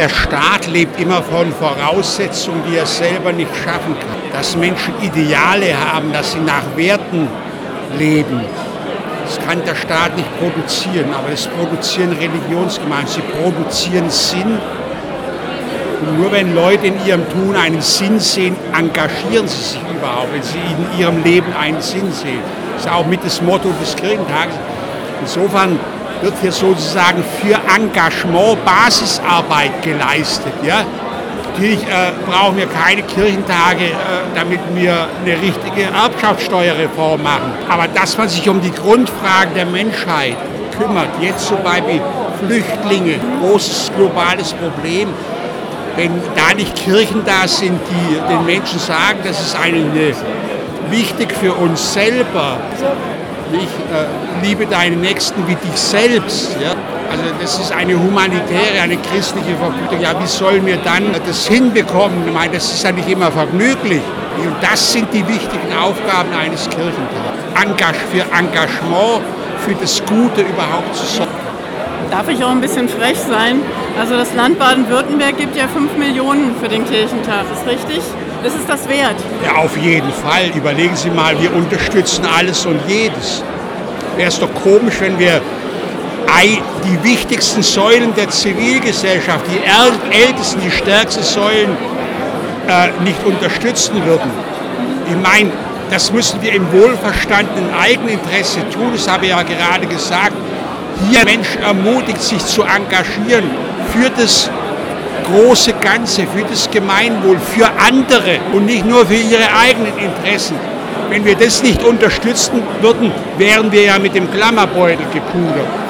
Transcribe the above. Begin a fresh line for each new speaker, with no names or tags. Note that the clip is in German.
Der Staat lebt immer von Voraussetzungen, die er selber nicht schaffen kann. Dass Menschen Ideale haben, dass sie nach Werten leben. Das kann der Staat nicht produzieren, aber es produzieren Religionsgemeinschaften. Sie produzieren Sinn. Und nur wenn Leute in ihrem Tun einen Sinn sehen, engagieren sie sich überhaupt, wenn sie in ihrem Leben einen Sinn sehen. Das ist auch mit das Motto des Kirchentages. Insofern wird hier sozusagen für Engagement Basisarbeit geleistet. Ja? Natürlich äh, brauchen wir keine Kirchentage, äh, damit wir eine richtige Erbschaftssteuerreform machen. Aber dass man sich um die Grundfragen der Menschheit kümmert, jetzt zum Beispiel Flüchtlinge, großes globales Problem, wenn da nicht Kirchen da sind, die den Menschen sagen, das ist eine, wichtig für uns selber, nicht, äh, liebe deinen Nächsten wie dich selbst. Ja? Also das ist eine humanitäre, eine christliche Verpflichtung. Ja, wie sollen wir dann das hinbekommen? Ich meine, das ist ja nicht immer vergnüglich. Und das sind die wichtigen Aufgaben eines Kirchentags. Für Engagement, für das Gute überhaupt zu sorgen.
Darf ich auch ein bisschen frech sein? Also das Land Baden-Württemberg gibt ja 5 Millionen für den Kirchentag, ist richtig? Ist es das wert?
Ja, auf jeden Fall. Überlegen Sie mal, wir unterstützen alles und jedes. Wäre es doch komisch, wenn wir die wichtigsten Säulen der Zivilgesellschaft, die ältesten, die stärksten Säulen äh, nicht unterstützen würden. Ich meine, das müssen wir im wohlverstandenen Eigeninteresse tun. Das habe ich ja gerade gesagt. Hier Menschen ermutigt, sich zu engagieren für das große Ganze, für das Gemeinwohl, für andere und nicht nur für ihre eigenen Interessen. Wenn wir das nicht unterstützen würden, wären wir ja mit dem Klammerbeutel gepudert.